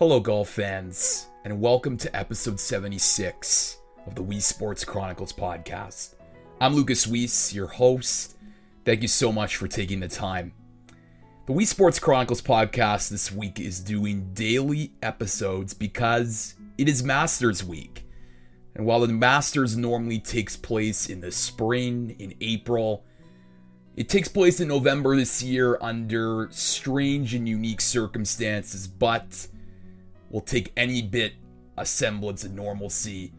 Hello, golf fans, and welcome to episode 76 of the Wii Sports Chronicles podcast. I'm Lucas Weiss, your host. Thank you so much for taking the time. The Wii Sports Chronicles podcast this week is doing daily episodes because it is Masters Week. And while the Masters normally takes place in the spring, in April, it takes place in November this year under strange and unique circumstances, but will take any bit a semblance of normalcy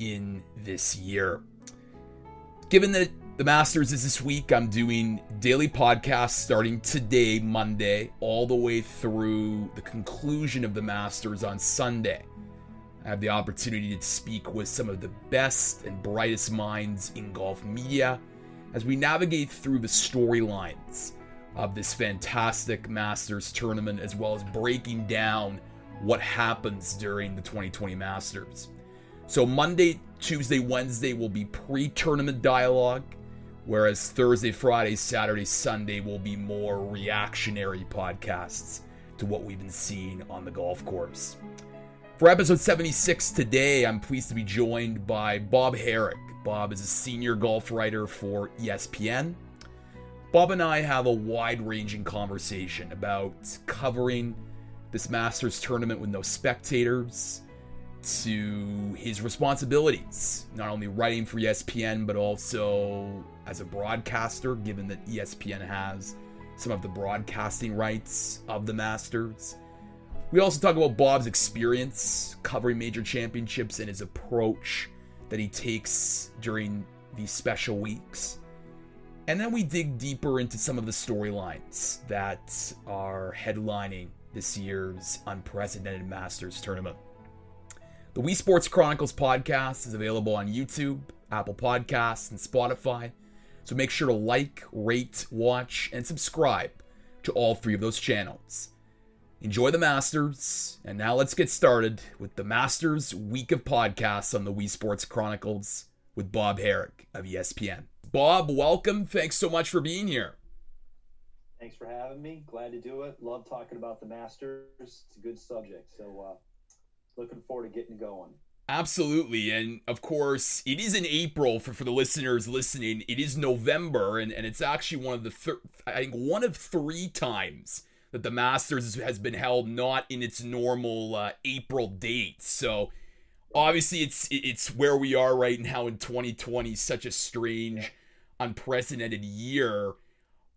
in this year. Given that the Masters is this week, I'm doing daily podcasts starting today, Monday, all the way through the conclusion of the Masters on Sunday. I have the opportunity to speak with some of the best and brightest minds in golf media as we navigate through the storylines of this fantastic Masters tournament, as well as breaking down what happens during the 2020 Masters. So, Monday, Tuesday, Wednesday will be pre tournament dialogue, whereas Thursday, Friday, Saturday, Sunday will be more reactionary podcasts to what we've been seeing on the golf course. For episode 76 today, I'm pleased to be joined by Bob Harig. Bob is a senior golf writer for ESPN. Bob and I have a wide ranging conversation about covering this Masters tournament with no spectators, to his responsibilities, not only writing for ESPN, but also as a broadcaster, given that ESPN has some of the broadcasting rights of the Masters. We also talk about Bob's experience covering major championships and his approach that he takes during these special weeks. And then we dig deeper into some of the storylines that are headlining this year's unprecedented Masters tournament. The Wii Sports Chronicles podcast is available on YouTube, Apple Podcasts, and Spotify. So make sure to like, rate, watch, and subscribe to all three of those channels. Enjoy the Masters, and now let's get started with the Masters week of podcasts on the Wii Sports Chronicles with Bob Harig of ESPN. Bob, welcome. Thanks so much for being here. Thanks for having me. Glad to do it. Love talking about the Masters. It's a good subject. So, uh, looking forward to getting going. Absolutely. And of course, it is in April for, for the listeners listening. It is November, and, and it's actually one of the, thir- I think, one of three times that the Masters has been held not in its normal uh, April date. So, obviously, it's it's where we are right now in 2020, such a strange, unprecedented year.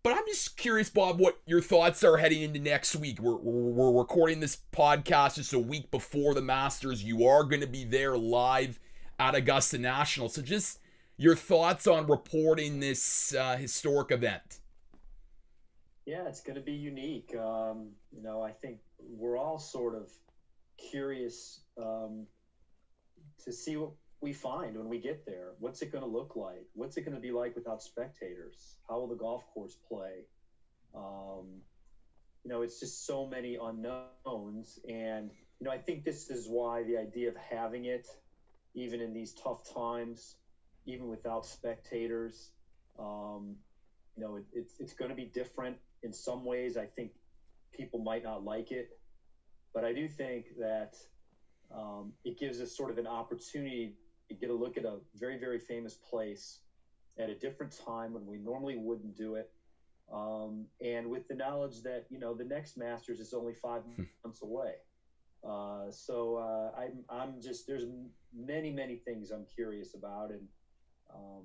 But I'm just curious, Bob, what your thoughts are heading into next week. We're, we're, recording this podcast just a week before the Masters. You are going to be there live at Augusta National. So just your thoughts on reporting this uh, historic event. Yeah, it's going to be unique. Um, you know, I think we're all sort of curious um, to see what we find when we get there. What's it going to look like? What's it going to be like without spectators? How will the golf course play? Um, you know, it's just so many unknowns. And, you know, I think this is why the idea of having it, even in these tough times, even without spectators, um, you know, it, it's, it's going to be different in some ways. I think people might not like it. But I do think that um, it gives us sort of an opportunity get a look at a very, very famous place at a different time when we normally wouldn't do it. Um, and with the knowledge that, you know, the next Masters is only five months away. Uh, so uh, I'm, I'm just, there's many, many things I'm curious about. And, um,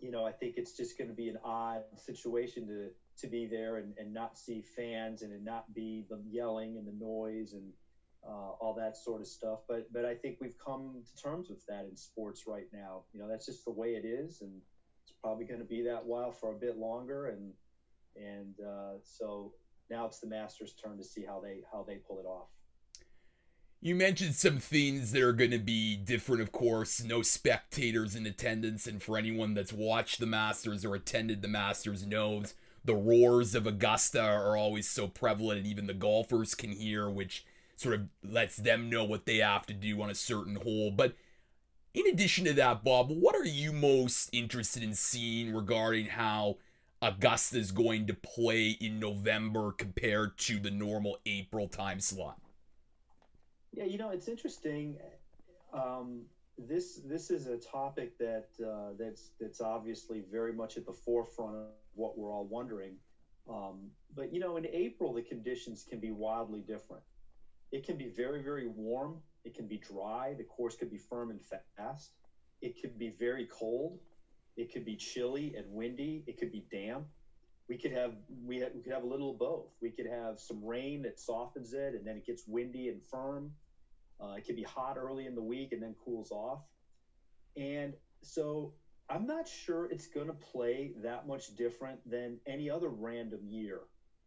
you know, I think it's just going to be an odd situation to, to be there and, and not see fans and, and not be the yelling and the noise and, uh, all that sort of stuff. But but I think we've come to terms with that in sports right now. You know, that's just the way it is, and it's probably going to be that while for a bit longer. And and uh, so now it's the Masters' turn to see how they how they pull it off. You mentioned some things that are going to be different, of course. No spectators in attendance, and for anyone that's watched the Masters or attended the Masters knows the roars of Augusta are always so prevalent, and even the golfers can hear, which sort of lets them know what they have to do on a certain hole. But in addition to that, Bob, what are you most interested in seeing regarding how Augusta is going to play in November compared to the normal April time slot? Yeah, you know, it's interesting. Um, this this is a topic that uh, that's that's obviously very much at the forefront of what we're all wondering. Um, but you know, in April, the conditions can be wildly different. It can be very very warm. It can be dry. The course could be firm and fast. It could be very cold. It could be chilly and windy. It could be damp. We could have we, we could have a little of both. We could have some rain that softens it, and then it gets windy and firm uh, it can be hot early in the week and then cools off. And so I'm not sure it's going to play that much different than any other random year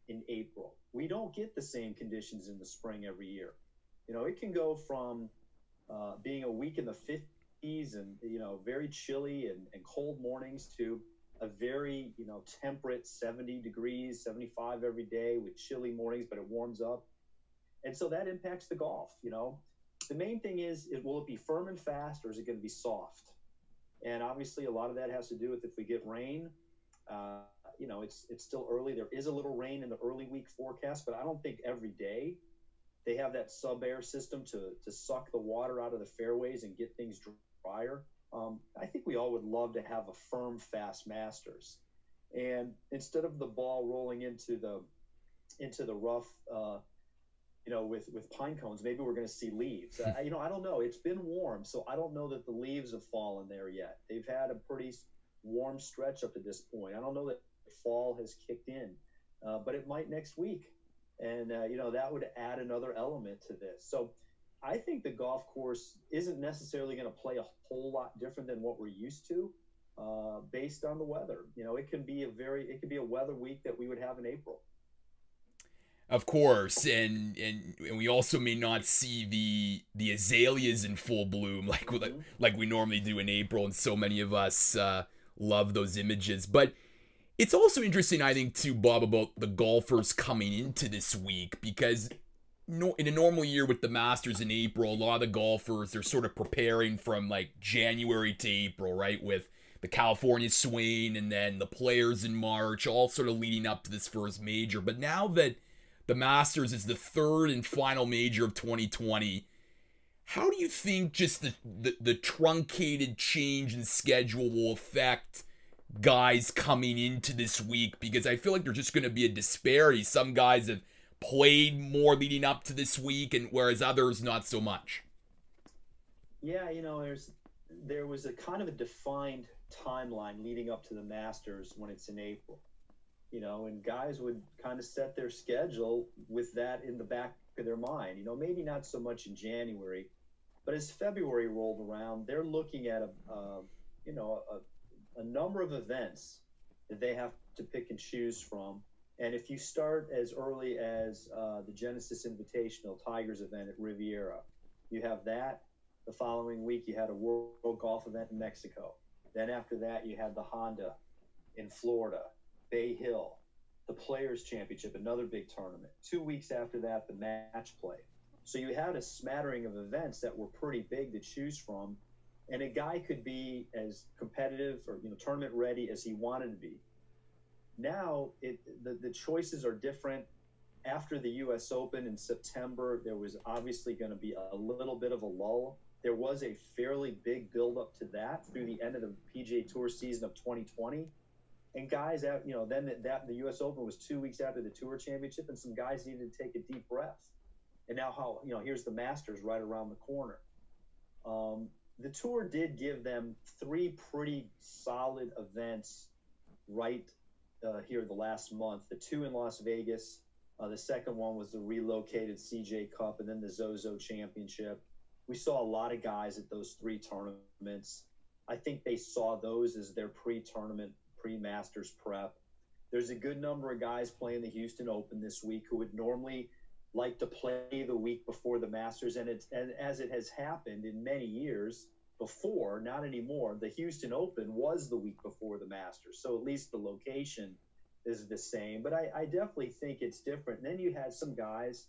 in April. We don't get the same conditions in the spring every year. You know, it can go from uh, being a week in the 50s and, you know, very chilly and, and cold mornings to a very, you know, temperate 70 degrees, 75 every day with chilly mornings, but it warms up. And so that impacts the golf, you know the main thing is, it, will it be firm and fast or is it going to be soft? And obviously, a lot of that has to do with if we get rain. Uh, you know, it's it's still early. There is a little rain in the early week forecast, but I don't think every day they have that SubAir system to to suck the water out of the fairways and get things drier. Um, I think we all would love to have a firm, fast Masters, and instead of the ball rolling into the into the rough uh, you know, with with pine cones, maybe we're going to see leaves. uh, you know, I don't know. It's been warm, so I don't know that the leaves have fallen there yet. They've had a pretty warm stretch up to this point. I don't know that fall has kicked in, uh, but it might next week, and uh, you know that would add another element to this. So. I think the golf course isn't necessarily going to play a whole lot different than what we're used to, uh, based on the weather. You know, it can be a very, it could be a weather week that we would have in April. Of course, and, and and we also may not see the the azaleas in full bloom like mm-hmm. like we normally do in April, and so many of us uh, love those images. But it's also interesting, I think, to Bob, about the golfers coming into this week because in a normal year with the Masters in April, a lot of the golfers they're sort of preparing from like January to April, right? With the California swing and then the players in March, all sort of leading up to this first major. But now that the Masters is the third and final major of 2020. How do you think just the, the, the truncated change in schedule will affect guys coming into this week? Because I feel like there's just going to be a disparity. Some guys have played more leading up to this week, and whereas others not so much. Yeah, you know, there's there was a kind of a defined timeline leading up to the Masters when it's in April you know, and guys would kind of set their schedule with that in the back of their mind. You know, maybe not so much in January, but as February rolled around, they're looking at a, uh, you know, a, a number of events that they have to pick and choose from. And if you start as early as uh, the Genesis Invitational Tigers event at Riviera, you have that. The following week, you had a World Golf event in Mexico. Then after that, you had the Honda in Florida. Bay Hill, the Players Championship, another big tournament. Two weeks after that, the match play. So you had a smattering of events that were pretty big to choose from, and a guy could be as competitive or you know tournament ready as he wanted to be. Now it the, the choices are different. After the U.S. Open in September, there was obviously going to be a little bit of a lull. There was a fairly big buildup to that through the end of the PGA Tour season of 2020 and guys out, you know, then that, that the U.S. Open was two weeks after the Tour Championship, and some guys needed to take a deep breath. And now, how you know, here's the Masters right around the corner. Um, the tour did give them three pretty solid events right uh, here the last month. The two in Las Vegas. Uh, the second one was the relocated CJ Cup, and then the Zozo Championship. We saw a lot of guys at those three tournaments. I think they saw those as their pre-tournament pre-Masters prep. There's a good number of guys playing the Houston Open this week who would normally like to play the week before the Masters, and it's and as it has happened in many years before, not anymore. The Houston Open was the week before the Masters, so at least the location is the same. But I, I definitely think it's different. And then you had some guys.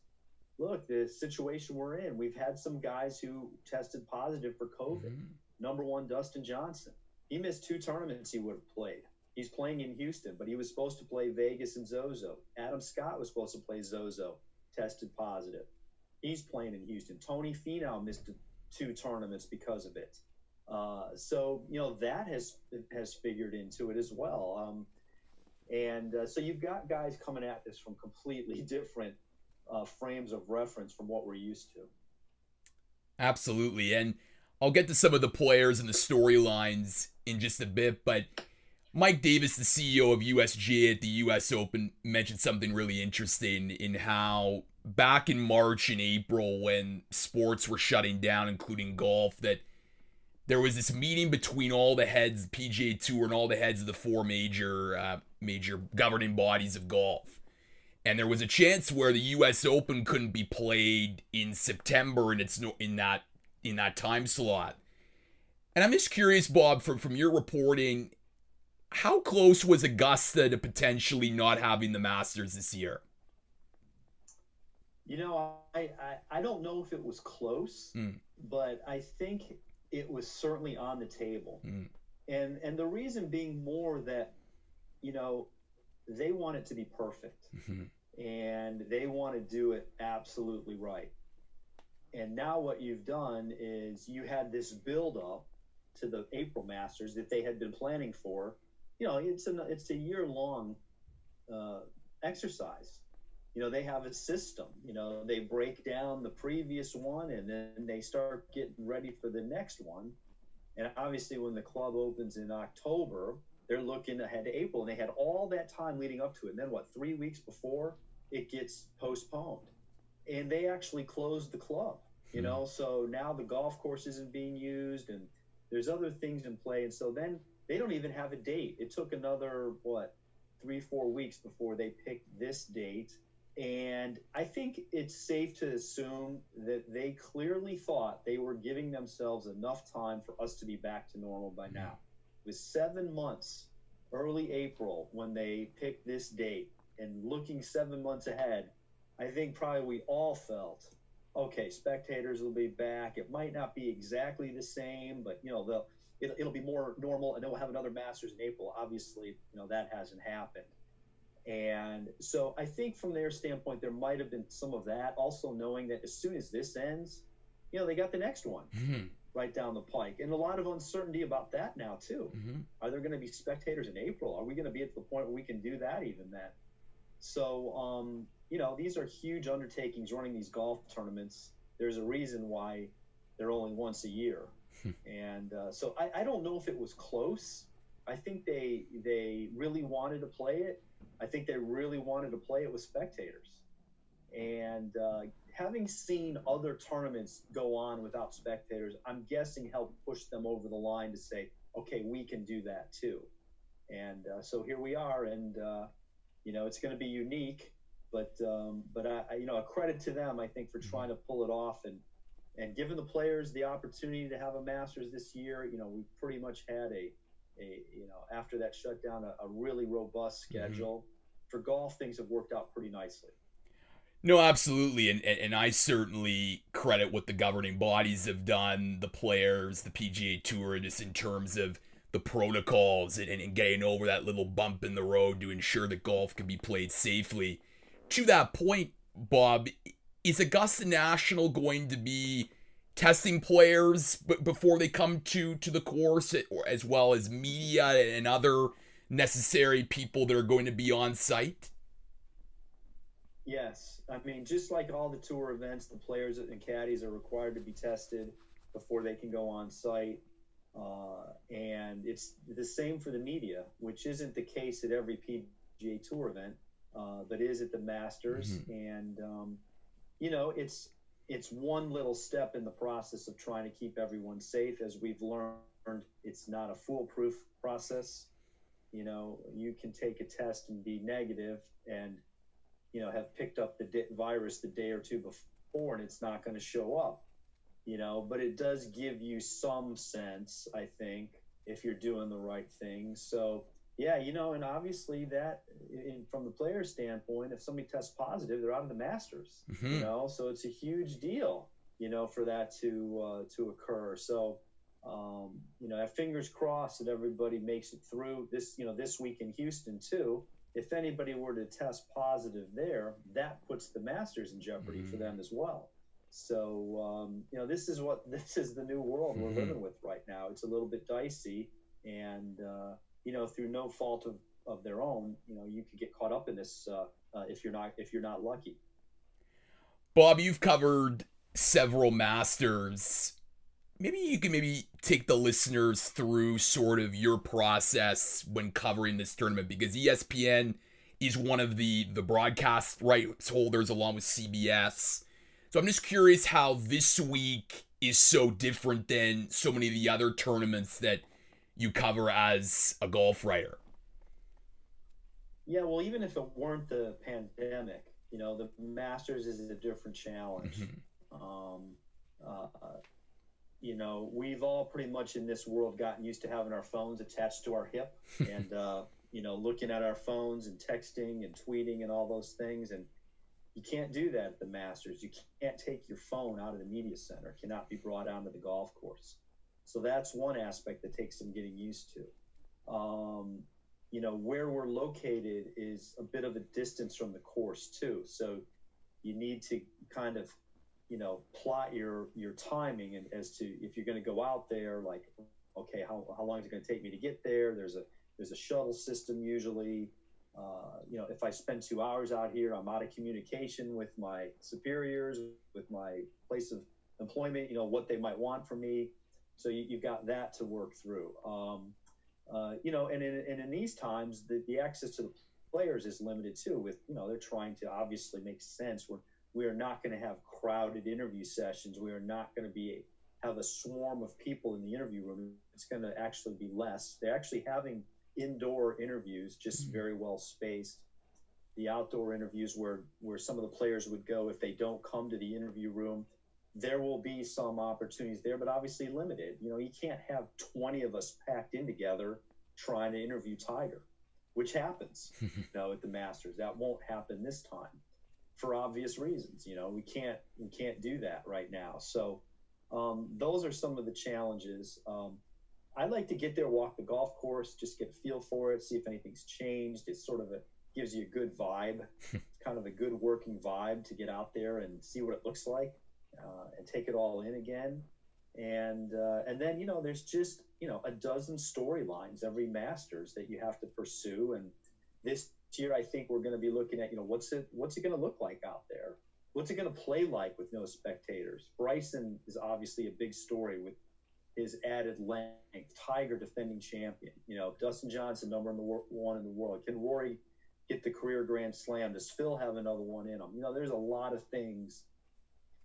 Look, the situation we're in, we've had some guys who tested positive for COVID. Mm-hmm. Number one, Dustin Johnson. He missed two tournaments he would have played. He's playing in Houston, but he was supposed to play Vegas and Zozo. Adam Scott was supposed to play Zozo, tested positive. He's playing in Houston. Tony Finau missed two tournaments because of it. Uh, so you know that has has figured into it as well. Um, and uh, so you've got guys coming at this from completely different uh, frames of reference from what we're used to. Absolutely, and I'll get to some of the players and the storylines in just a bit, but Mike Davis, the CEO of USGA at the US Open, mentioned something really interesting in how back in March and April, when sports were shutting down, including golf, that there was this meeting between all the heads, PGA Tour, and all the heads of the four major uh, major governing bodies of golf. And there was a chance where the U.S. Open couldn't be played in September, and it's no, in that in that time slot. And I'm just curious, Bob, from from your reporting, how close was Augusta to potentially not having the Masters this year? You know, I, I, I don't know if it was close, mm. but I think it was certainly on the table. Mm. And and the reason being more that, you know, they want it to be perfect. Mm-hmm. And they want to do it absolutely right. And now what you've done is you had this build up to the April Masters that they had been planning for. You know, it's a it's a year long uh, exercise. You know they have a system you know they break down the previous one and then they start getting ready for the next one. And obviously when the club opens in october they're looking ahead to april and they had all that time leading up to it. And then what three weeks before it gets postponed. And they actually closed the club you know hmm. so now the golf course isn't being used and there's other things in play. And so then they don't even have a date it took another what three four weeks before they picked this date and I think it's safe to assume that they clearly thought they were giving themselves enough time for us to be back to normal by now. With seven months, early April, when they picked this date, and looking seven months ahead, I think probably we all felt, okay, spectators will be back. It might not be exactly the same, but you know they'll it'll, it'll be more normal, and then we'll have another Masters in April. Obviously, you know that hasn't happened. And so I think from their standpoint, there might have been some of that. Also, knowing that as soon as this ends, you know, they got the next one mm-hmm. right down the pike. And a lot of uncertainty about that now, too. Mm-hmm. Are there going to be spectators in April? Are we going to be at the point where we can do that even then? So, um, you know, these are huge undertakings running these golf tournaments. There's a reason why they're only once a year. Hmm. and uh, so I, I don't know if it was close. I think they they really wanted to play it I think they really wanted to play it with spectators. And uh, having seen other tournaments go on without spectators, I'm guessing helped push them over the line to say, okay, we can do that too. And uh, so here we are, and uh, you know it's going to be unique, but um, but I, you know a credit to them, I think, for trying to pull it off and and giving the players the opportunity to have a Masters this year. You know, we pretty much had a a you know after that shutdown a, a really robust mm-hmm. schedule. Mm-hmm. For golf, things have worked out pretty nicely. No, absolutely, and, and I certainly credit what the governing bodies have done, the players, the PGA Tour, just in terms of the protocols and, and getting over that little bump in the road to ensure that golf can be played safely. To that point, Bob, is Augusta National going to be testing players b- before they come to to the course, as well as media and other necessary people that are going to be on site? Yes, I mean, just like all the tour events, the players and caddies are required to be tested before they can go on site. Uh, and it's the same for the media, which isn't the case at every PGA Tour event, uh, but is at the Masters. Mm-hmm. And um, you know, it's it's one little step in the process of trying to keep everyone safe. As we've learned, it's not a foolproof process. You know, you can take a test and be negative and, you know, have picked up the di- virus the day or two before and it's not going to show up, you know, but it does give you some sense, I think, if you're doing the right thing. So, yeah, you know, and obviously that, in, from the player standpoint, if somebody tests positive, they're out of the Masters. Mm-hmm. You know, so it's a huge deal, you know, for that to uh, to occur. So, um, you know, fingers crossed that everybody makes it through this. You know, this week in Houston too. If anybody were to test positive there, that puts the Masters in jeopardy mm-hmm. for them as well. So um, you know, this is what this is the new world we're Mhm. living with right now. It's a little bit dicey, and uh, you know, through no fault of, of their own, you know, you could get caught up in this uh, uh, if you're not if you're not lucky. Bob, you've covered several masters. Maybe you can maybe take the listeners through sort of your process when covering this tournament because ESPN is one of the the broadcast rights holders along with CBS. So I'm just curious how this week is so different than so many of the other tournaments that you cover as a golf writer. Yeah, well, even if it weren't the pandemic, you know, the Masters is a different challenge. Mhm. Um, uh, you know, we've all pretty much in this world gotten used to having our phones attached to our hip and, uh, you know, looking at our phones and texting and tweeting and all those things. And you can't do that at the Masters. You can't take your phone out of the media center, it cannot be brought onto the golf course. So that's one aspect that takes some getting used to. Um, you know, where we're located is a bit of a distance from the course, too. So you need to kind of you know plot your your timing and as to if you're going to go out there like okay how, how long is it going to take me to get there there's a there's a shuttle system usually uh, you know if i spend two hours out here i'm out of communication with my superiors with my place of employment you know what they might want from me so you, you've got that to work through um, uh, you know and in, and in these times the, the access to the players is limited too with you know they're trying to obviously make sense we're we are not going to have crowded interview sessions. We are not going to be have a swarm of people in the interview room. It's going to actually be less. They're actually having indoor interviews, just Mhm. very well spaced. The outdoor interviews where where some of the players would go if they don't come to the interview room, there will be some opportunities there, but obviously limited. You know, you can't have 20 of us packed in together trying to interview Tiger, which happens, you know, at the Masters. That won't happen this time for obvious reasons. You know, we can't we can't do that right now. So um, those are some of the challenges. Um, I like to get there, walk the golf course, just get a feel for it, see if anything's changed. It's sort of a gives you a good vibe. it's kind of a good working vibe to get out there and see what it looks like uh, and take it all in again. And uh, and then you know there's just you know a dozen storylines every Masters that you have to pursue. And this year I think we're going to be looking at you know what's it what's it going to look like out there? What's it going to play like with no spectators? Bryson is obviously a big story with his added length Tiger defending champion you know Dustin Johnson number one in the world. Can Rory get the career grand slam? Does Phil have another one in him? You know there's a lot of things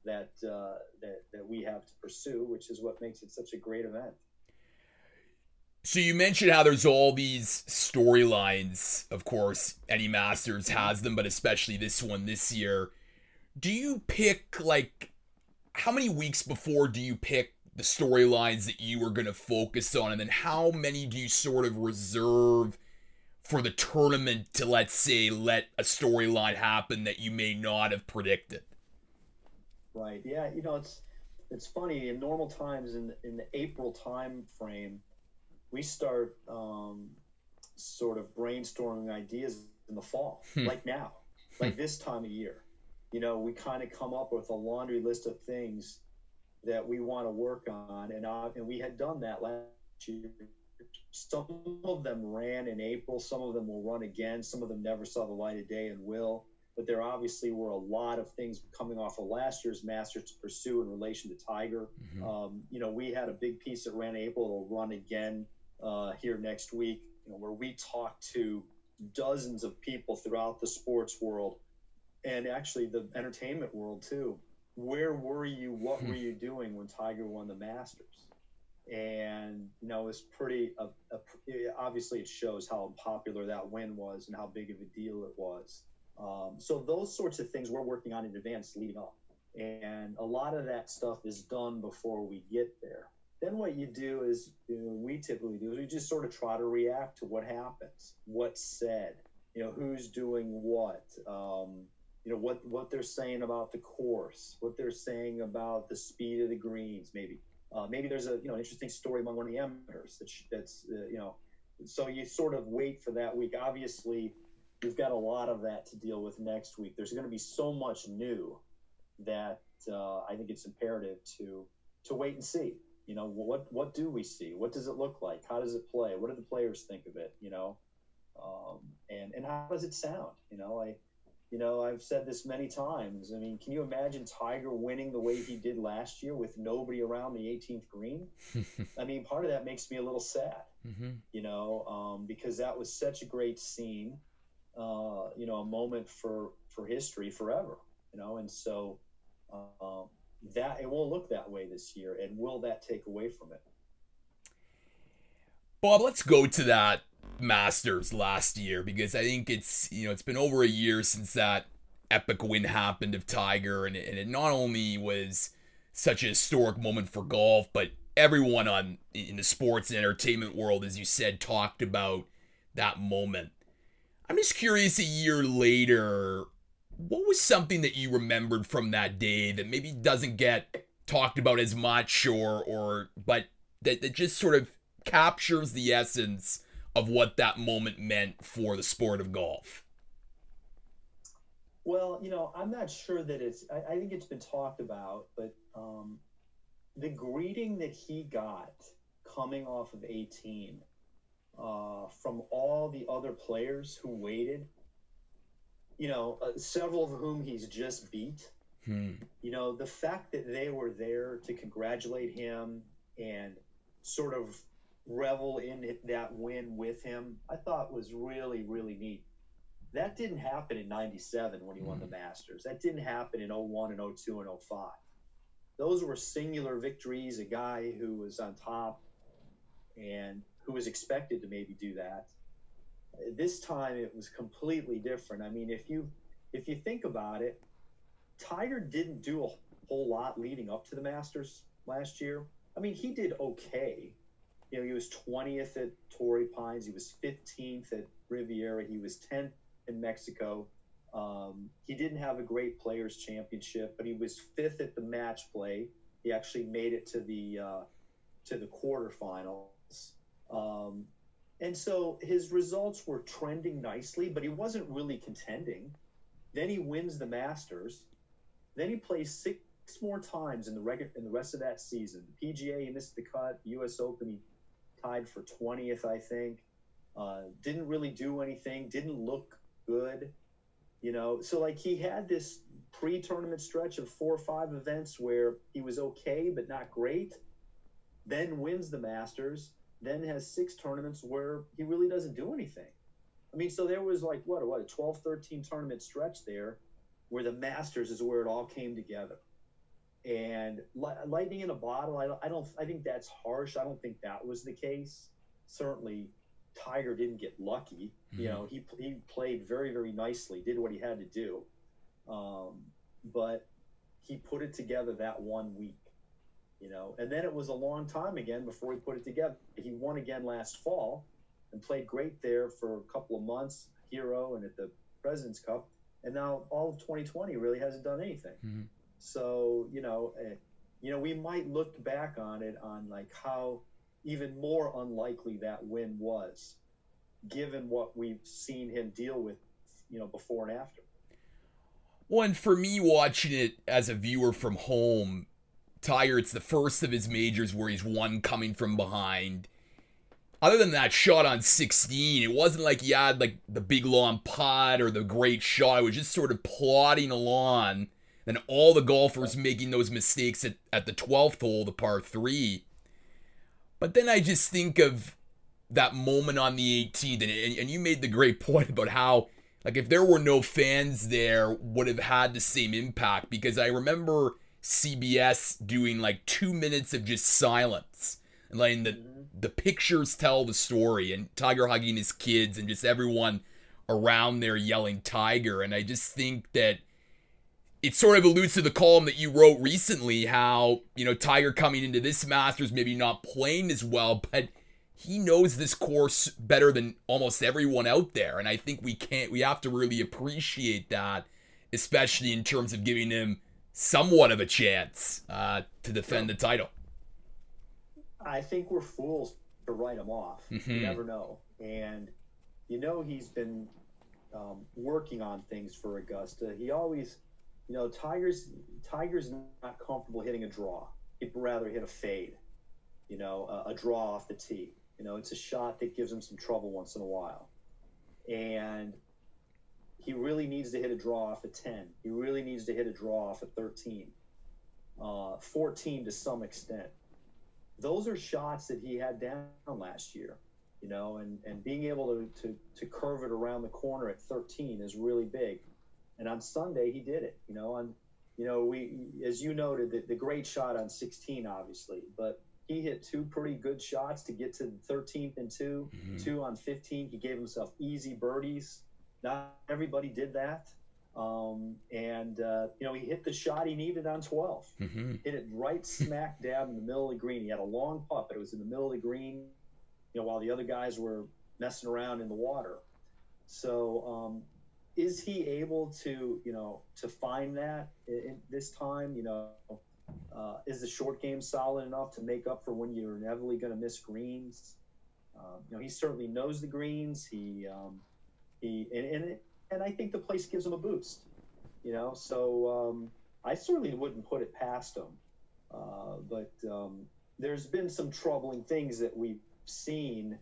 that uh, that that we have to pursue which is what makes it such a great event So you mentioned how there's all these storylines. Of course, any Masters has them, but especially this one this year. Do you pick like how many weeks before do you pick the storylines that you are going to focus on and then how many do you sort of reserve for the tournament to let's say let a storyline happen that you may not have predicted? Right. Yeah, you know, it's it's funny in normal times in in the April time frame we start um, sort of brainstorming ideas in the fall, Hmm. like now, like this time of year. You know, we kind of come up with a laundry list of things that we want to work on, and uh, and we had done that last year. Some of them ran in April, some of them will run again, some of them never saw the light of day and will. But there obviously were a lot of things coming off of last year's Masters to pursue in relation to Tiger. Mhm. Um, you know, we had a big piece that ran April. It'll run again uh, here next week, you know, where we talked to dozens of people throughout the sports world and actually the entertainment world too. Where were you? What were you doing when Tiger won the Masters? And you know, it's pretty. Uh, uh, obviously, it shows how popular that win was and how big of a deal it was. Um, so those sorts of things we're working on in advance leading up, and a lot of that stuff is done before we get there. Then what you do is you know, we typically do is we just sort of try to react to what happens what's said you know who's doing what um, you know what what they're saying about the course what they're saying about the speed of the greens maybe. Uh, maybe there's a you know interesting story among one of the amateurs that's, that's uh, you know so you sort of wait for that week. Obviously we've got a lot of that to deal with next week there's going to be so much new that uh, I think it's imperative to to wait and see. You know, what what do we see? What does it look like? How does it play? What do the players think of it? You know, um, and and how does it sound? You know, I you know, I've said this many times. I mean, can you imagine Tiger winning the way he did last year with nobody around the 18th green? I mean, part of that makes me a little sad, mm-hmm. you know, um, because that was such a great scene, uh, you know, a moment for for history forever, you know, and so um, that it won't look that way this year, and will that take away from it? Bob, let's go to that Masters last year because I think it's you know it's been over a year since that epic win happened of Tiger and it, and it not only was such a historic moment for golf but everyone on in the sports and entertainment world as you said talked about that moment. I'm just curious a year later what was something that you remembered from that day that maybe doesn't get talked about as much or or but that, that just sort of captures the essence of what that moment meant for the sport of golf? Well, you know, I'm not sure that it's, I, I think it's been talked about, but um, the greeting that he got coming off of 18 uh, from all the other players who waited, you know, uh, several of whom he's just beat. Hmm. You know, the fact that they were there to congratulate him and sort of revel in that win with him, I thought was really, really neat. That didn't happen in 97 when he mm won the mm-hmm. Masters. That didn't happen in 01 and 02 and 05. Those were singular victories, a guy who was on top and who was expected to maybe do that. This time it was completely different. I mean, if you if you think about it, Tiger didn't do a whole lot leading up to the Masters last year. I mean, he did okay you know, he was 20th at Torrey Pines. He was 15th at Riviera. He was 10th in Mexico. Um, he didn't have a great players championship, but he was fifth at the match play. He actually made it to the uh, to the quarterfinals. Um, and so his results were trending nicely, but he wasn't really contending. Then he wins the Masters. Then he plays six more times in the in the rest of that season. The PGA, he missed the cut. U.S. Open, he tied for 20th, I think. Uh, didn't really do anything, didn't look good, you know. So, like, he had this pre tournament stretch of four or five events where he was okay, but not great. Then wins the Masters, then has six tournaments where he really doesn't do anything. I mean, so there was like, what, what, a 12, 13 tournament stretch there where the Masters is where it all came together and lightning in a bottle. I don't, I don't. I think that's harsh. I don't think that was the case. Certainly, Tiger didn't get lucky. Mm-hmm. You know, he he played very very nicely, did what he had to do, um, but he put it together that one week. You know, and then it was a long time again before he put it together. He won again last fall, and played great there for a couple of months, hero, and at the Presidents Cup. And now all of 2020 really hasn't done anything. Mm-hmm. So you know, uh, you know, we might look back on it on like how even more unlikely that win was, given what we've seen him deal with, you know, before and after. Well, and for me watching it as a viewer from home, Tiger, it's the first of his majors where he's won coming from behind. Other than that shot on 16, it wasn't like he had like the big long putt or the great shot. It was just sort of plodding along then all the golfers making those mistakes at, at the 12th hole, the par three. But then I just think of that moment on the 18th, and, and you made the great point about how, like, if there were no fans there, would have had the same impact. Because I remember CBS doing like two minutes of just silence, and letting the the pictures tell the story, and Tiger hugging his kids, and just everyone around there yelling Tiger. And I just think that it sort of alludes to the column that you wrote recently how, you know, Tiger coming into this Masters maybe not playing as well, but he knows this course better than almost everyone out there. And I think we can't, we have to really appreciate that, especially in terms of giving him somewhat of a chance uh, to defend the title. I think we're fools to write him off. Mm-hmm. You never know. And you know, he's been um, working on things for Augusta. He always you know, Tiger's Tiger's not comfortable hitting a draw. He'd rather hit a fade, you know, a, a draw off the tee. You know, it's a shot that gives him some trouble once in a while, and he really needs to hit a draw off a 10. He really needs to hit a draw off a 13, uh, 14 to some extent. Those are shots that he had down last year, you know, and, and being able to, to, to curve it around the corner at 13 is really big. And on Sunday, he did it, you know, on, you know, we, as you noted, the, the great shot on 16, obviously, but he hit two pretty good shots to get to 13th and 2 mm-hmm. two on 15. He gave himself easy birdies not everybody did that. Um, and, uh, you know, he hit the shot he needed on 12. Mm-hmm. Hit it right smack dab in the middle of the green. He had a long putt, but it was in the middle of the green, you know, while the other guys were messing around in the water. So, um, is he able to, you know, to find that in, this time? You know, uh, is the short game solid enough to make up for when you're inevitably going to miss greens? Uh, you know, he certainly knows the greens. He, um, he and and, and I think the place gives him a boost. You know, so um, I certainly wouldn't put it past him. Uh, but um, there's been some troubling things that we've seen,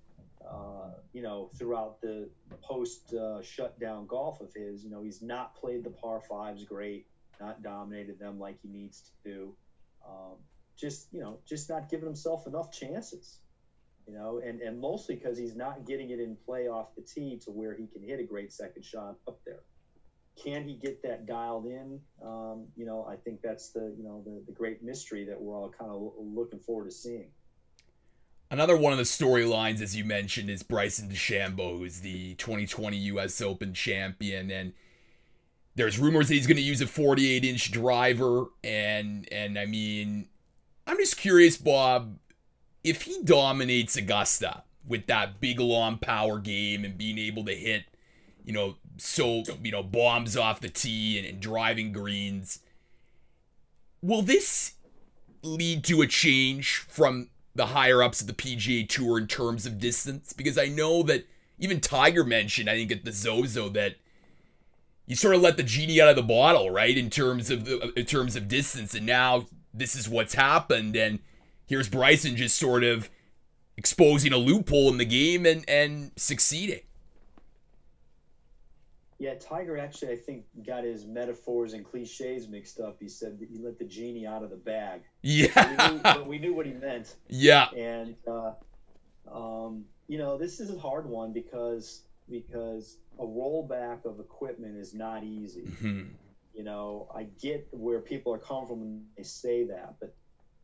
uh, you know, throughout the post uh, shutdown golf of his. You know, he's not played the par fives great, not dominated them like he needs to. Do. Um, just you know, just not giving himself enough chances you know, and, and mostly because he's not getting it in play off the tee to where he can hit a great second shot up there. Can he get that dialed in? Um, you know, I think that's the you know the, the great mystery that we're all kind of looking forward to seeing. Another one of the storylines, as you mentioned, is Bryson DeChambeau, who's the 2020 U.S. Open champion, and there's rumors that he's going to use a 48 inch driver, and and I mean, I'm just curious, Bob if he dominates Augusta with that big long power game and being able to hit, you know, so you know bombs off the tee and, and driving greens, will this lead to a change from the higher ups of the PGA Tour in terms of distance? Because I know that even Tiger mentioned, I think at the Zozo that you sort of let the genie out of the bottle, right? In terms of in terms of distance, and now this is what's happened, and here's Bryson just sort of exposing a loophole in the game and and succeeding. Yeah, Tiger actually, I think, got his metaphors and cliches mixed up. He said that he let the genie out of the bag. Yeah, we knew, we knew what he meant. Yeah, and uh, um, you know, this is a hard one because because a rollback of equipment is not easy. Mm-hmm. You know, I get where people are coming from when they say that, but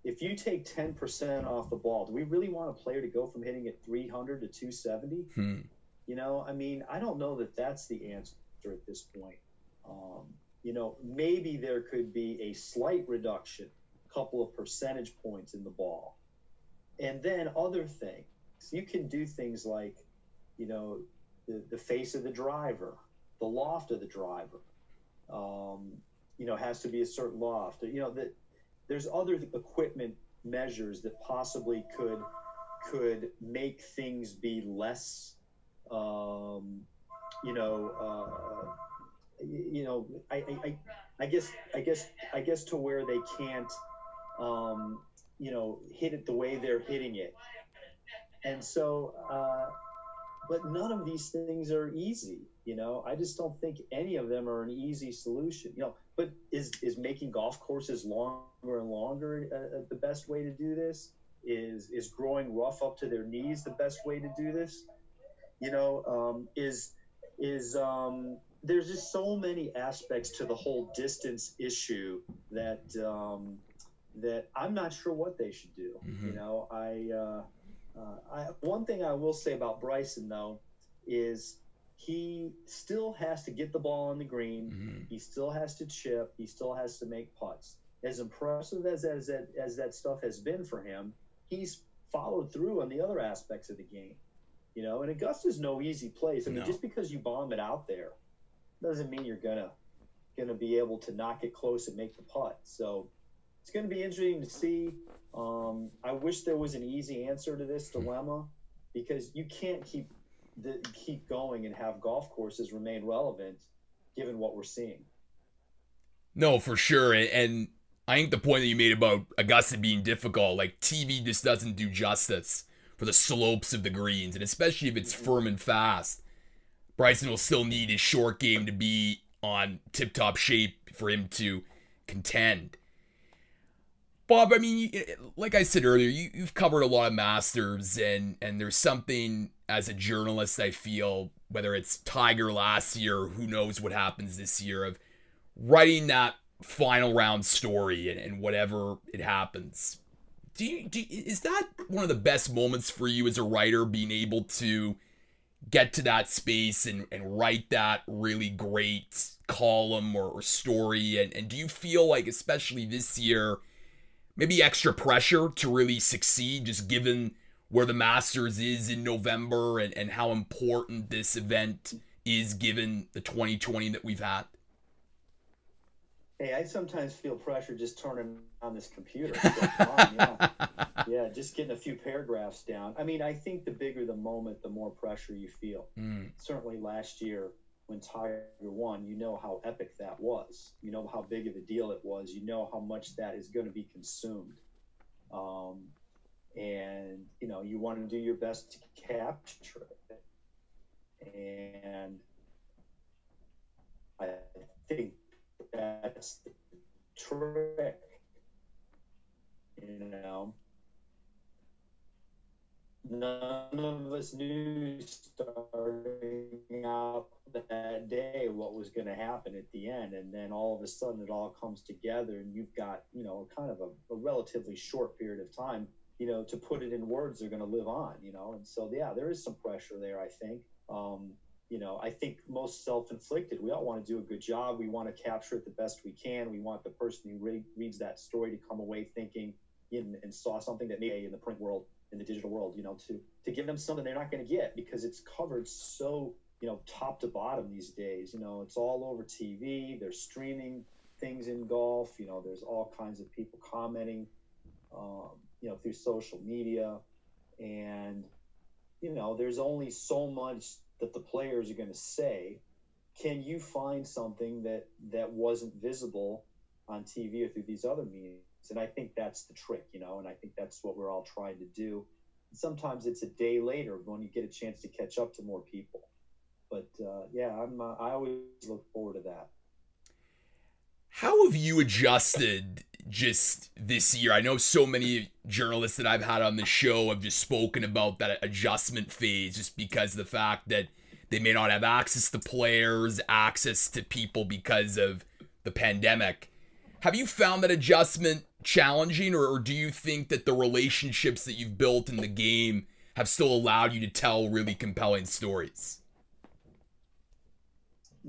if you take 10% off the ball, do we really want a player to go from hitting at 300 to 270? Hmm. You know, I mean, I don't know that that's the answer at this point. Um, you know, maybe there could be a slight reduction, a couple of percentage points in the ball. And then other things. You can do things like, you know, the, the face of the driver, the loft of the driver, um, you know, has to be a certain loft. You know, that there's other equipment measures that possibly could could make things be less um, you know uh, you know I, I, I guess I guess I guess to where they can't um, you know hit it the way they're hitting it. And so uh, but none of these things are easy you know? I just don't think any of them are an easy solution you know? But is is making golf courses longer and longer uh, uh, the best way to do this is is growing rough up to their knees the best way to do this you know um, is is um, there's just so many aspects to the whole distance issue that um, that I'm not sure what they should do. Mm-hmm. You know, I uh, uh, I, one thing I will say about Bryson though is he still has to get the ball on the green. Mm-hmm. He still has to chip. He still has to make putts. As impressive as as that as that stuff has been for him, he's followed through on the other aspects of the game. You know, and Augusta's no easy place. I mean, no. just because you bomb it out there doesn't mean you're gonna gonna be able to knock it close and make the putt. So it's gonna be interesting to see. Um, I wish there was an easy answer to this dilemma because you can't keep the, keep going and have golf courses remain relevant given what we're seeing. No, for sure. And I think the point that you made about Augusta being difficult, like TV just doesn't do justice for the slopes of the greens, and especially if it's firm and fast. Bryson will still need his short game to be on tip top shape for him to contend. Bob, I mean, like I said earlier, you, have covered a lot of Masters, and and there's something as a journalist I feel, whether it's Tiger last year, who knows what happens this year, of writing that final round story and, and whatever it happens. Do you, do is that one of the best moments for you as a writer, being able to get to that space and, and write that really great column or, or story? And, and do you feel like, especially this year, maybe extra pressure to really succeed, just given where the Masters is in November and, and how important this event is given the 2020 that we've had? Hey, I sometimes feel pressure just turning on this computer. So on, yeah. yeah, just getting a few paragraphs down. I mean, I think the bigger the moment, the more pressure you feel. Mm. Certainly last year when Tiger won, you know how epic that was. You know how big of a deal it was. You know how much that is going to be consumed. Um, and, you know, you want to do your best to capture it. And I think that's the trick. You know, none of us knew starting out that day what was going to happen at the end and then all of a sudden it all comes together and you've got you know kind of a, a relatively short period of time you know to put it in words they're going to live on you know and so yeah there is some pressure there i think um, you know, I think most self-inflicted. We all want to do a good job. We want to capture it the best we can. We want the person who re- reads that story to come away thinking in, and saw something that may in the print world, in the digital world, you know, to to give them something they're not going to get because it's covered so you know top to bottom these days. You know, it's all over TV. They're streaming things in golf. You know, there's all kinds of people commenting, um, you know, through social media, and you know, there's only so much that the players are going to say can you find something that that wasn't visible on tv or through these other means? And i think that's the trick you know and i think that's what we're all trying to do. Sometimes it's a day later when you get a chance to catch up to more people. But uh, yeah i'm uh, i always look forward to that how have you adjusted just this year? I know so many journalists that I've had on the show have just spoken about that adjustment phase just because the fact that they may not have access to players, access to people because of the pandemic. Have you found that adjustment challenging, or, or do you think that the relationships that you've built in the game have still allowed you to tell really compelling stories?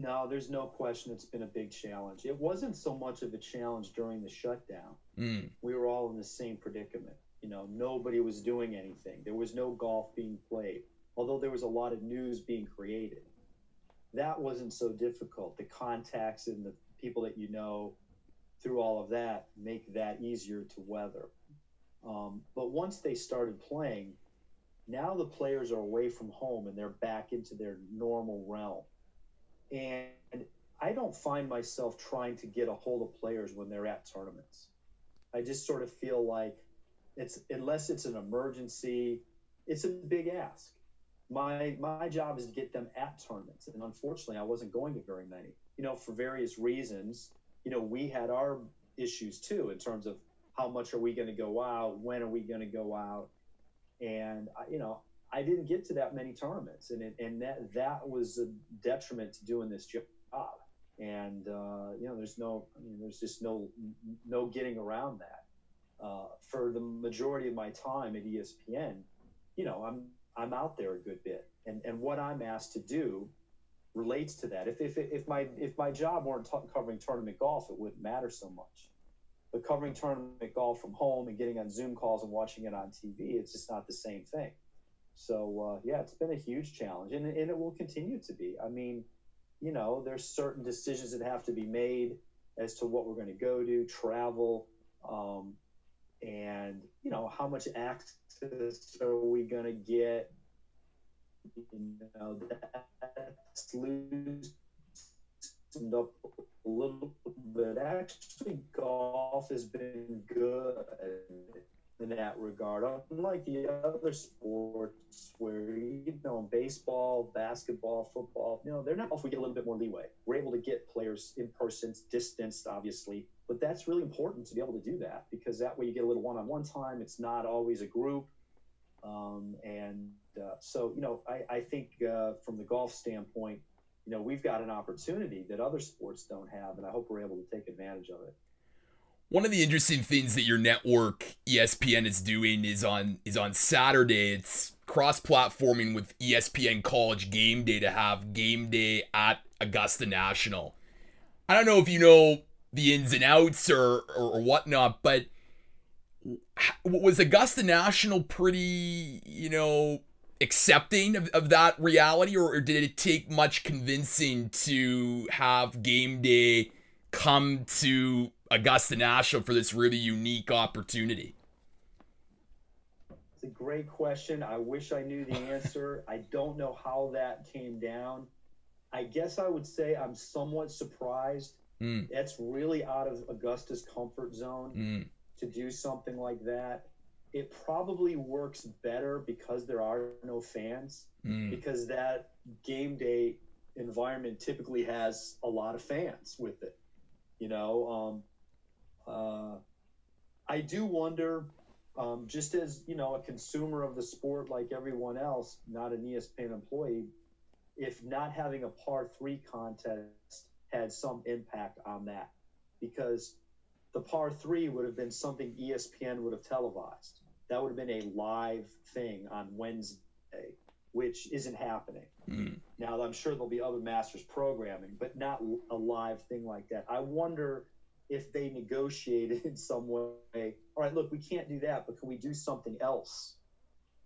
No, there's no question it's been a big challenge. It wasn't so much of a challenge during the shutdown. Mm. We were all in the same predicament. You know, nobody was doing anything. There was no golf being played, although there was a lot of news being created. That wasn't so difficult. The contacts and the people that you know through all of that make that easier to weather. Um, but once they started playing, now the players are away from home and they're back into their normal realm and I don't find myself trying to get a hold of players when they're at tournaments. I just sort of feel like it's unless it's an emergency, it's a big ask. My my job is to get them at tournaments, and unfortunately, I wasn't going to very many. You know, for various reasons. You know, we had our issues too in terms of how much are we going to go out, when are we going to go out, and you know, I didn't get to that many tournaments, and it, and that that was a detriment to doing this job. And uh, you know, there's no, I mean, there's just no no getting around that. Uh, for the majority of my time at ESPN, you know, I'm I'm out there a good bit, and and what I'm asked to do relates to that. If if if my if my job weren't t- covering tournament golf, it wouldn't matter so much. But covering tournament golf from home and getting on Zoom calls and watching it on TV, it's just not the same thing. So uh, yeah, it's been a huge challenge, and, and it will continue to be. I mean, you know, there's certain decisions that have to be made as to what we're going to go to, travel, um, and you know, how much access are we going to get? You know, that's loose up a little bit. Actually, golf has been good in that regard. Unlike the other sports where, you know, baseball, basketball, football, you know, they're not off. We get a little bit more leeway. We're able to get players in person, distanced, obviously, but that's really important to be able to do that because that way you get a little one on one time. It's not always a group. Um, and uh, so, you know, I, I think uh, from the golf standpoint, you know, we've got an opportunity that other sports don't have, and I hope we're able to take advantage of it. One of the interesting things that your network ESPN is doing is on is on Saturday. It's cross-platforming with ESPN College Game Day to have game day at Augusta National. I don't know if you know the ins and outs or or, or whatnot, but was Augusta National pretty, you know, accepting of, of that reality, or, or did it take much convincing to have game day come to Augusta National for this really unique opportunity? It's a great question. I wish I knew the answer. I don't know how that came down. I guess I would say I'm somewhat surprised. Mm. That's really out of Augusta's comfort zone mm. to do something like that it probably works better because there are no fans mm. because that game day environment typically has a lot of fans with it you know um, uh, i do wonder um, just as you know a consumer of the sport like everyone else not an espn employee if not having a par three contest had some impact on that because the par three would have been something ESPN would have televised. That would have been a live thing on Wednesday, which isn't happening. Mm. Now, I'm sure there'll be other Masters programming, but not a live thing like that. I wonder if they negotiated in some way. All right, look, we can't do that, but can we do something else?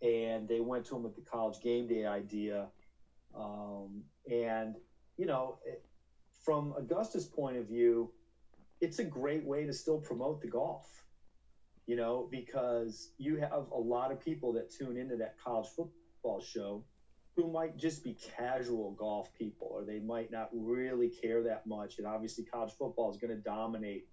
And they went to him with the college game day idea. Um, and, you know, from Augusta's point of view, it's a great way to still promote the golf, you know, because you have a lot of people that tune into that college football show who might just be casual golf people or they might not really care that much. And obviously, college football is going to dominate.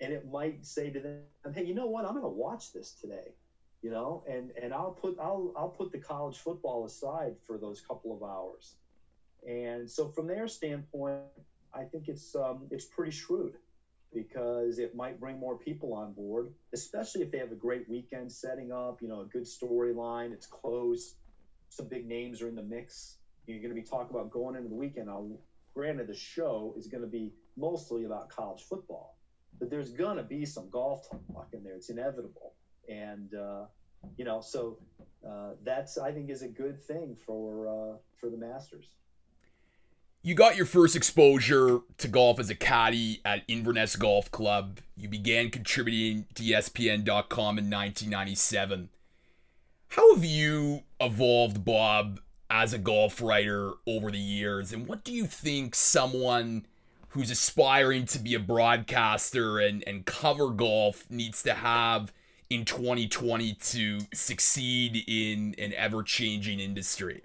And it might say to them, "Hey, you know what? I'm going to watch this today." You know, and and I'll put I'll I'll put the college football aside for those couple of hours. And so, from their standpoint, I think it's um, it's pretty shrewd because it might bring more people on board, especially if they have a great weekend setting up, you know, a good storyline, it's close, some big names are in the mix. You're going to be talking about going into the weekend. Now, granted, the show is going to be mostly about college football, but there's going to be some golf talk in there. It's inevitable. And, uh, you know, so uh, that's, I think, is a good thing for, uh, for the Masters you got your first exposure to golf as a caddy at Inverness Golf Club. You began contributing to ESPN.com in 1997. How have you evolved, Bob, as a golf writer over the years? And what do you think someone who's aspiring to be a broadcaster and, and cover golf needs to have in 2020 to succeed in an ever changing industry?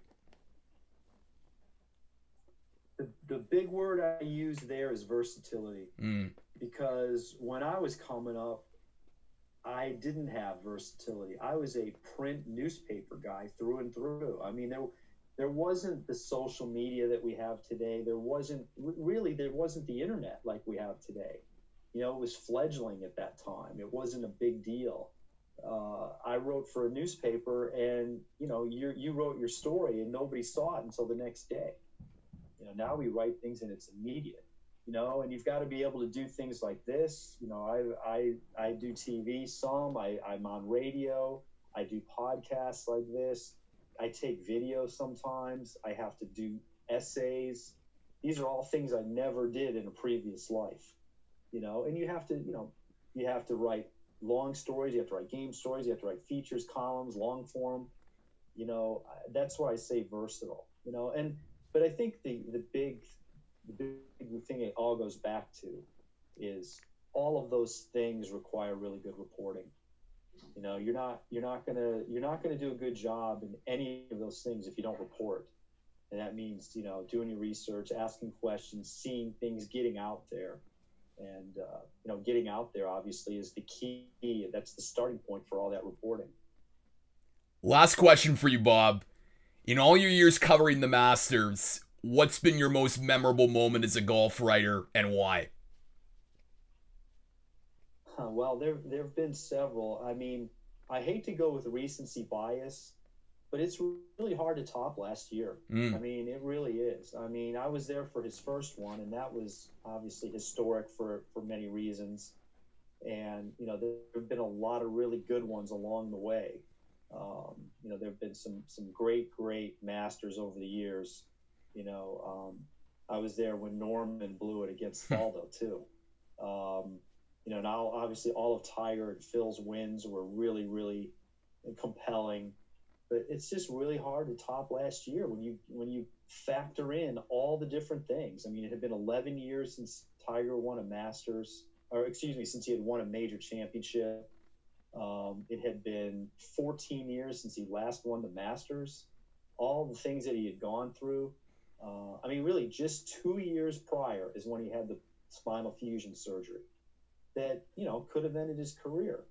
the, the big word I use there is versatility. Mm. Because when I was coming up, I didn't have versatility. I was a print newspaper guy through and through. I mean, there there wasn't the social media that we have today. There wasn't really there wasn't the internet like we have today. You know, it was fledgling at that time. It wasn't a big deal. Uh, I wrote for a newspaper, and you know, you you wrote your story, and nobody saw it until the next day. You know, now we write things and it's immediate. You know, and you've got to be able to do things like this. You know, I I I do TV some. I I'm on radio. I do podcasts like this. I take video sometimes. I have to do essays. These are all things I never did in a previous life. You know, and you have to, you know, you have to write long stories. You have to write game stories. You have to write features, columns, long form. You know, that's why I say versatile. You know, and but I think the the big the big thing it all goes back to is all of those things require really good reporting. You know, you're not you're not gonna you're not gonna do a good job in any of those things if you don't report. and that means you know doing your research, asking questions, seeing things, getting out there, and uh, you know getting out there obviously is the key. That's the starting point for all that reporting. Last question for you, Bob. In all your years covering the Masters, what's been your most memorable moment as a golf writer and why? Well, there there have been several. I mean, I hate to go with recency bias, but it's really hard to top last year. Mm. I mean, it really is. I mean, I was there for his first one, and that was obviously historic for for many reasons. And you know, there have been a lot of really good ones along the way. Um, you know, there have been some some great great masters over the years. You know, um, I was there when Norman blew it against Faldo too. Um, you know, now obviously all of Tiger and Phil's wins were really really compelling but it's just really hard to top last year when you when you factor in all the different things. I mean, it had been 11 years since Tiger won a Masters, or excuse me, since he had won a major championship. Um, it had been 14 years since he last won the Masters. All the things that he had gone through. Uh, I mean, really, just two years prior is when he had the spinal fusion surgery that you know could have ended his career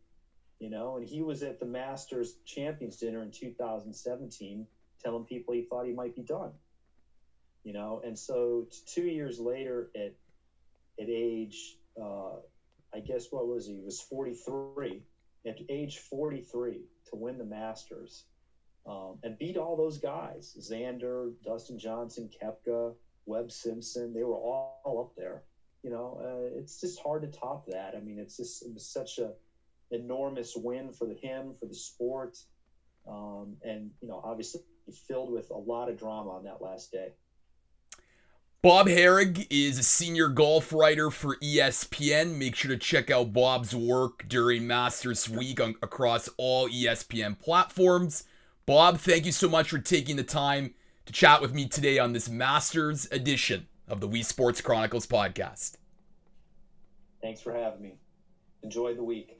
you know, and he was at the Masters Champions Dinner in 2017 telling people he thought he might be done. You know, and so two years later, at at age, uh, I guess what was he? He was 43. At age 43 to win the Masters um, and beat all those guys: Xander, Dustin Johnson, Koepka, Webb Simpson. They were all, all up there. You know, uh, it's just hard to top that. I mean, it's just it was such a enormous win for him, for the sport, um, and you know, obviously filled with a lot of drama on that last day. Bob Harig is a senior golf writer for ESPN. Make sure to check out Bob's work during Masters Week on, across all ESPN platforms. Bob, thank you so much for taking the time to chat with me today on this Masters edition of the Wii Sports Chronicles podcast. Thanks for having me. Enjoy the week.